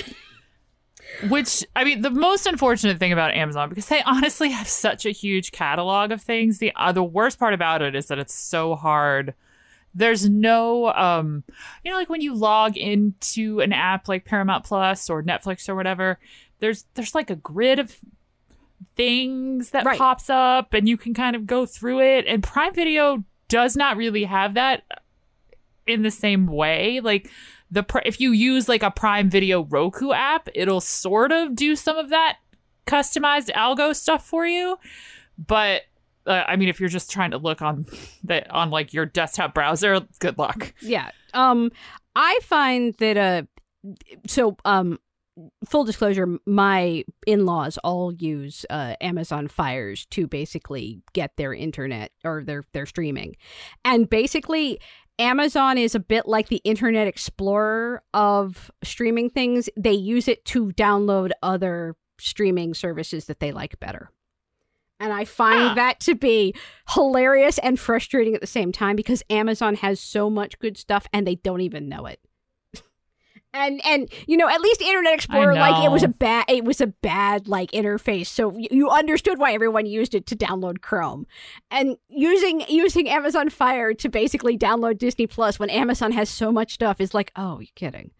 which I mean, the most unfortunate thing about Amazon because they honestly have such a huge catalog of things. The uh, the worst part about it is that it's so hard. There's no, um, you know, like when you log into an app like Paramount Plus or Netflix or whatever. There's there's like a grid of things that right. pops up, and you can kind of go through it. And Prime Video does not really have that in the same way. Like the if you use like a Prime Video Roku app, it'll sort of do some of that customized algo stuff for you. But uh, I mean, if you're just trying to look on the on like your desktop browser, good luck. Yeah. Um, I find that uh, so um, full disclosure, my in-laws all use uh, Amazon Fires to basically get their internet or their their streaming, and basically Amazon is a bit like the Internet Explorer of streaming things. They use it to download other streaming services that they like better. And I find that to be hilarious and frustrating at the same time because Amazon has so much good stuff and they don't even know it and and you know at least internet explorer like it was a bad it was a bad like interface. So you understood why everyone used it to download chrome. And using using amazon fire to basically download disney plus when amazon has so much stuff is like oh you're kidding.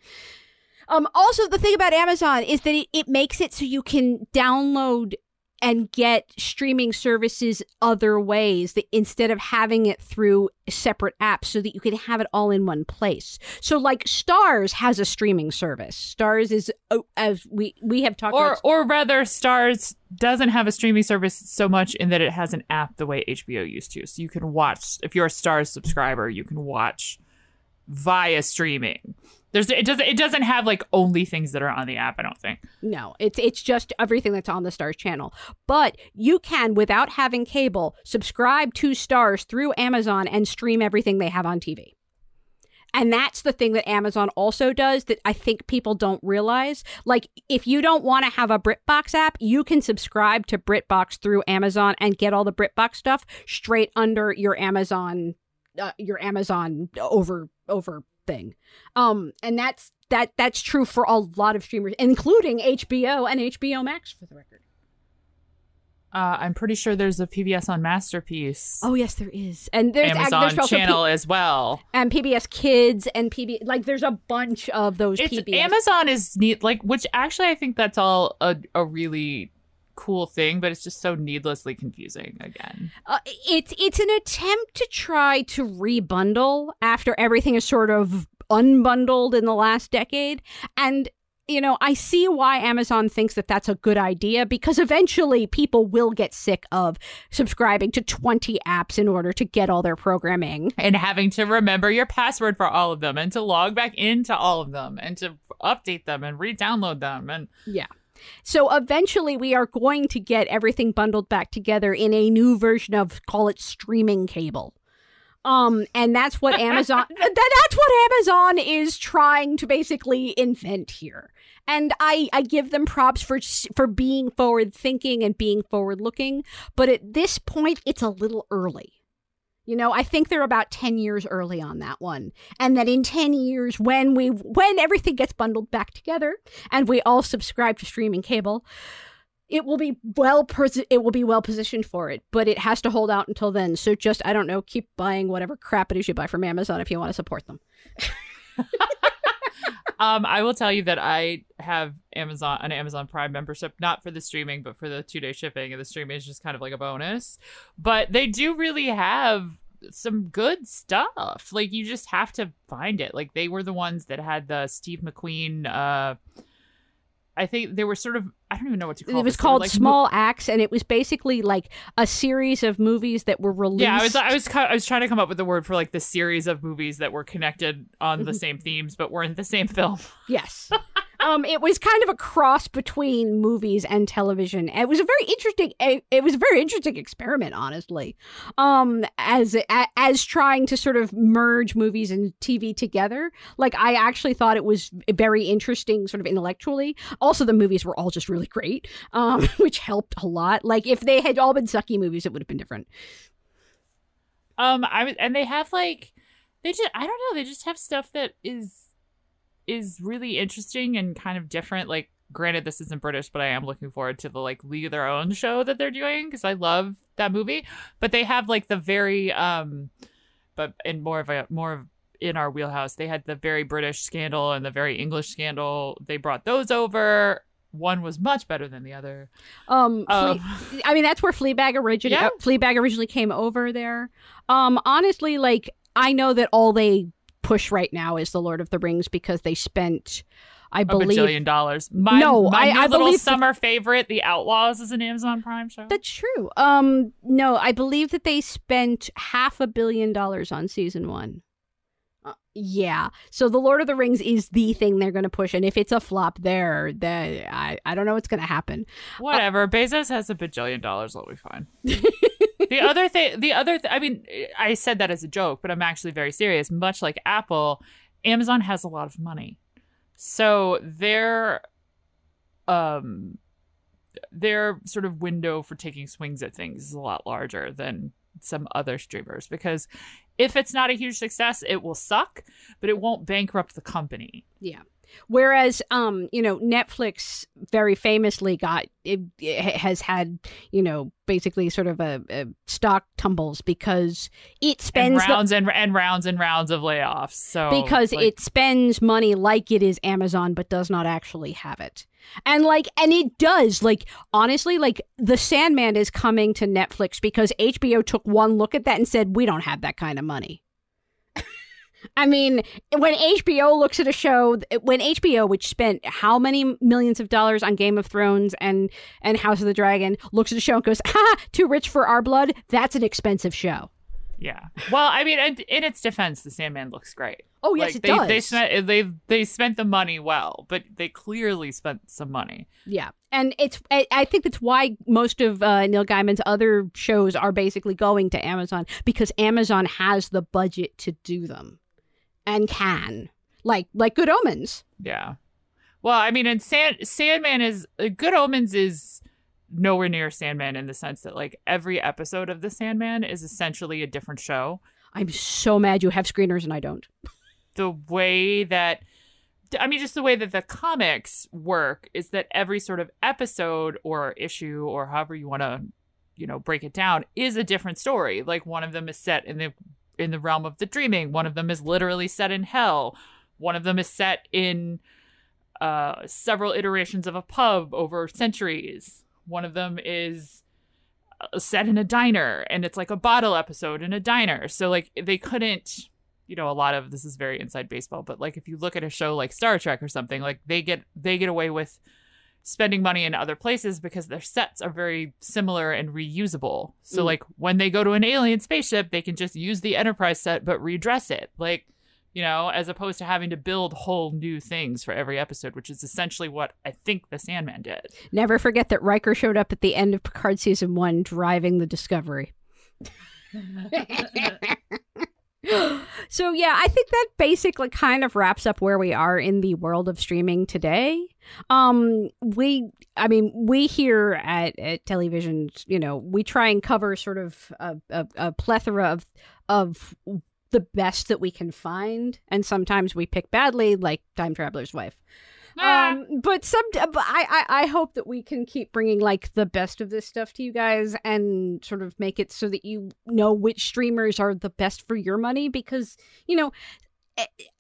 Um also the thing about amazon is that it, it makes it so you can download and get streaming services other ways that instead of having it through separate apps so that you can have it all in one place. So like Starz has a streaming service. Starz is oh, as we we have talked or about or rather Starz doesn't have a streaming service so much in that it has an app the way HBO used to. So you can watch if you're a Starz subscriber, you can watch via streaming. There's it doesn't it doesn't have like only things that are on the app. I don't think. No, it's it's just everything that's on the Starz channel. But you can, without having cable, subscribe to Starz through Amazon and stream everything they have on TV. And that's the thing that Amazon also does that I think people don't realize. Like, if you don't want to have a BritBox app, you can subscribe to BritBox through Amazon and get all the BritBox stuff straight under your Amazon, uh, your Amazon over over thing. Um, and that's that that's true for a lot of streamers, including HBO and HBO Max, for the record. Uh, I'm pretty sure there's a PBS on Masterpiece. Oh yes, there is, and there's Amazon there's channel P- as well. and PBS Kids and PB like there's a bunch of those It's PBS. Amazon is neat, like which actually I think that's all a, a really cool thing, but it's just so needlessly confusing again. Uh, it's it's an attempt to try to rebundle after everything is sort of unbundled in the last decade, and you know I see why Amazon thinks that that's a good idea because eventually people will get sick of subscribing to twenty apps in order to get all their programming. And having to remember your password for all of them and to log back into all of them and to update them and re-download them and Yeah. So eventually we are going to get everything bundled back together in a new version of call it streaming cable. Um and that's what Amazon that, that's what Amazon is trying to basically invent here. And I I give them props for for being forward thinking and being forward looking, but at this point it's a little early. You know, I think they're about 10 years early on that one. And that in 10 years when we when everything gets bundled back together and we all subscribe to streaming cable, it will be well pos- it will be well positioned for it, but it has to hold out until then. So just I don't know, keep buying whatever crap it is you buy from Amazon if you want to support them. Um, I will tell you that I have Amazon an Amazon Prime membership, not for the streaming, but for the two day shipping, and the streaming is just kind of like a bonus. But they do really have some good stuff. Like you just have to find it. Like they were the ones that had the Steve McQueen. Uh, I think they were sort of I don't even know what to call it It was this. Called like Small Acts and it was basically like a series of movies that were released. Yeah, I was I was I was trying to come up with the word for like the series of movies that were connected on Mm-hmm. the same themes but weren't the same film. Yes. um, it was kind of a cross between movies and television. It was a very interesting. It, it was a very interesting experiment, honestly. Um, as as trying to sort of merge movies and TV together. Like I actually thought it was very interesting, sort of intellectually. Also, the movies were all just really great, um, which helped a lot. Like if they had all been sucky movies, it would have been different. Um, I was, and they have like, they just, I don't know, they just have stuff that is, is really interesting and kind of different. Like, granted, this isn't British, but I am looking forward to the like League of Their Own show that they're doing because I love that movie. But they have like the very, um, but in more of a more of in our wheelhouse, they had the very British scandal and the very English scandal. They brought those over. One was much better than the other. Um, Um, Flea- I mean, that's where Fleabag originally Yeah. Fleabag originally came over there. Um, honestly, like I know that all they push right now is the Lord of the Rings because they spent, I a believe, a bajillion dollars. My, No, my I- I little believe that- summer favorite, The Outlaws, is an Amazon Prime show. that's true. Um, no, I believe that they spent half a billion dollars on season one. Uh, yeah, so the Lord of the Rings is the thing they're going to push, and if it's a flop there, then I I don't know what's going to happen. Whatever. Bezos has a bajillion dollars. Be fine. the other thing, the other, th- I mean, I said that as a joke, but I'm actually very serious. Much like Apple, Amazon has a lot of money, so their, um, their sort of window for taking swings at things is a lot larger than some other streamers because if it's not a huge success, it will suck, but it won't bankrupt the company. Yeah. Whereas, um, you know, Netflix very famously got it, it has had, you know, basically sort of a, a stock tumbles because it And spends the, rounds and, and rounds and rounds of layoffs. So because like, it spends money like it is Amazon, but does not actually have it. And like, and it does. Like, honestly, like The Sandman is coming to Netflix because HBO took one look at that and said, "We don't have that kind of money." I mean, when HBO looks at a show, when HBO, which spent how many millions of dollars on Game of Thrones and and House of the Dragon, looks at a show and goes, "Ha, too rich for our blood." That's an expensive show. Yeah. Well, I mean, and in its defense, the Sandman looks great. Oh yes, like, it they, does. They spent they they spent the money well, but they clearly spent some money. Yeah, and it's I, I think that's why most of uh, Neil Gaiman's other shows are basically going to Amazon because Amazon has the budget to do them, and can like like Good Omens. Yeah. Well, I mean, and Sand Sandman is uh, Good Omens is nowhere near Sandman in the sense that like every episode of the Sandman is essentially a different show. I'm so mad you have screeners and I don't. The way that I mean, just the way that the comics work is that every sort of episode or issue or however you want to, you know, break it down is a different story. Like one of them is set in the in the realm of the dreaming. One of them is literally set in hell. One of them is set in uh, several iterations of a pub over centuries. One of them is uh, set in a diner, and it's like a bottle episode in a diner. So like they couldn't you know a lot of this is very inside baseball but like if you look at a show like star trek or something like they get they get away with spending money in other places because their sets are very similar and reusable so Mm. like when they go to an alien spaceship they can just use the enterprise set but redress it like you know as opposed to having to build whole new things for every episode which is essentially what i think the sandman did Never forget that Riker showed up at the end of Picard season one driving the Discovery. so yeah, I think that basically kind of wraps up where we are in the world of streaming today. Um, we, I mean, we here at, at Telly Visions, you know, we try and cover sort of a, a, a plethora of of the best that we can find, and sometimes we pick badly, like Time Traveler's Wife. Um, but some, but I, I, I hope that we can keep bringing like the best of this stuff to you guys and sort of make it so that you know which streamers are the best for your money because you know,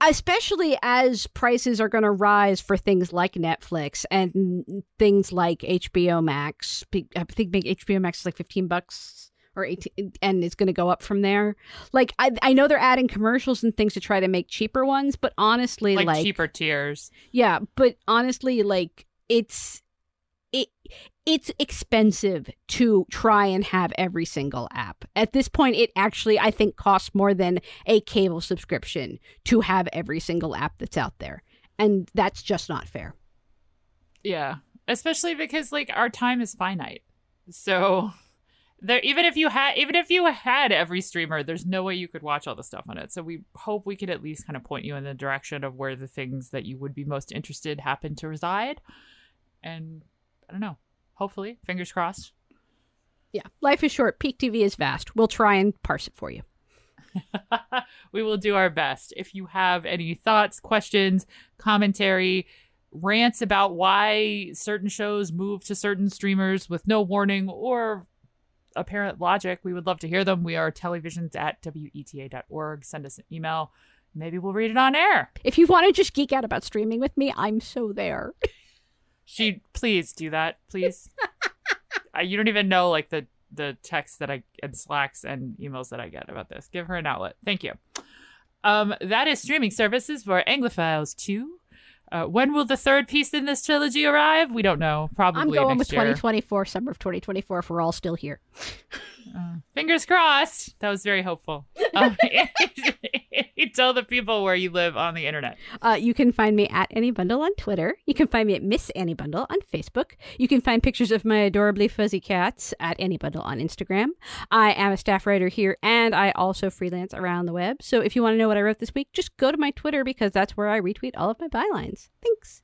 especially as prices are going to rise for things like Netflix and things like HBO Max. I think HBO Max is like fifteen bucks. Or 18, and it's going to go up from there. Like I, I know they're adding commercials and things to try to make cheaper ones, but honestly, like, like cheaper tiers yeah, but honestly, like it's it it's expensive to try and have every single app. At this point, it actually I think costs more than a cable subscription to have every single app that's out there. And that's just not fair. Yeah, especially because like our time is finite. So there even if you had even if you had every streamer, there's no way you could watch all the stuff on it. So we hope we could at least kind of point you in the direction of where the things that you would be most interested happen to reside. And I don't know. Hopefully, fingers crossed. Yeah. Life is short, peak TV is vast. We'll try and parse it for you. we will do our best. If you have any thoughts, questions, commentary, rants about why certain shows move to certain streamers with no warning or apparent logic, we would love to hear them. We are tellyvisions at weta.org. Send us an email. Maybe we'll read it on air. If you want to just geek out about streaming with me, I'm so there. She please do that, please. uh, you don't even know like the the texts that I and slacks and emails that I get about this. Give her an outlet. Thank you. Um, that is streaming services for Anglophiles two. Uh, when will the third piece in this trilogy arrive? We don't know. Probably I'm going with year. 2024, summer of 2024, if we're all still here. Uh, fingers crossed. That was very hopeful. Um, tell the people where you live on the internet. Uh, you can find me at Annie Bundle on Twitter. You can find me at Miss Annie Bundle on Facebook. You can find pictures of my adorably fuzzy cats at Annie Bundle on Instagram. I am a staff writer here, and I also freelance around the web. So if you want to know what I wrote this week, just go to my Twitter because that's where I retweet all of my bylines. Thanks.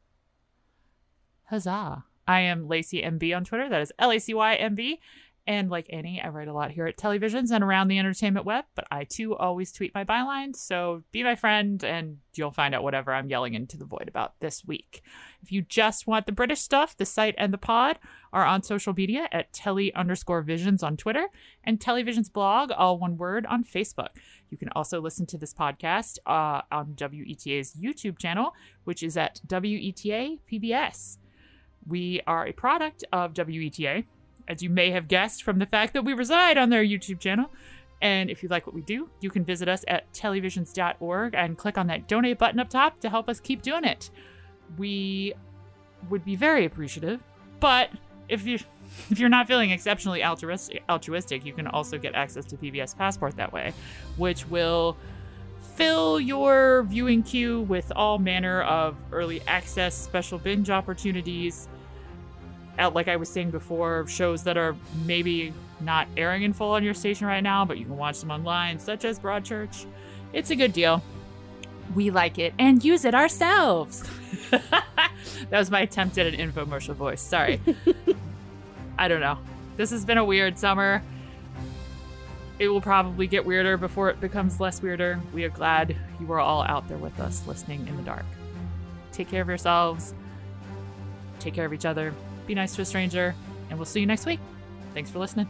Huzzah. I am Lacy MB on Twitter. That is L A C Y M B. And like Annie, I write a lot here at Telly Visions and around the entertainment web, but I too always tweet my bylines. So be my friend and you'll find out whatever I'm yelling into the void about this week. If you just want the British stuff, the site and the pod are on social media at telly underscore visions on Twitter and TellyVisions blog, all one word, on Facebook. You can also listen to this podcast uh, on WETA's YouTube channel, which is at WETA PBS. We are a product of WETA, as you may have guessed from the fact that we reside on their YouTube channel. And if you like what we do, you can visit us at tellyvisions.org and click on that donate button up top to help us keep doing it. We would be very appreciative, but if you if you're not feeling exceptionally altruistic, altruistic, you can also get access to PBS Passport that way, which will fill your viewing queue with all manner of early access special binge opportunities. Out, like I was saying before, shows that are maybe not airing in full on your station right now, but you can watch them online, such as Broadchurch. It's a good deal. We like it and use it ourselves. that was my attempt at an infomercial voice. Sorry. I don't know. This has been a weird summer. It will probably get weirder before it becomes less weirder. We are glad you are all out there with us listening in the dark. Take care of yourselves. Take care of each other be nice to a stranger, and we'll see you next week. Thanks for listening.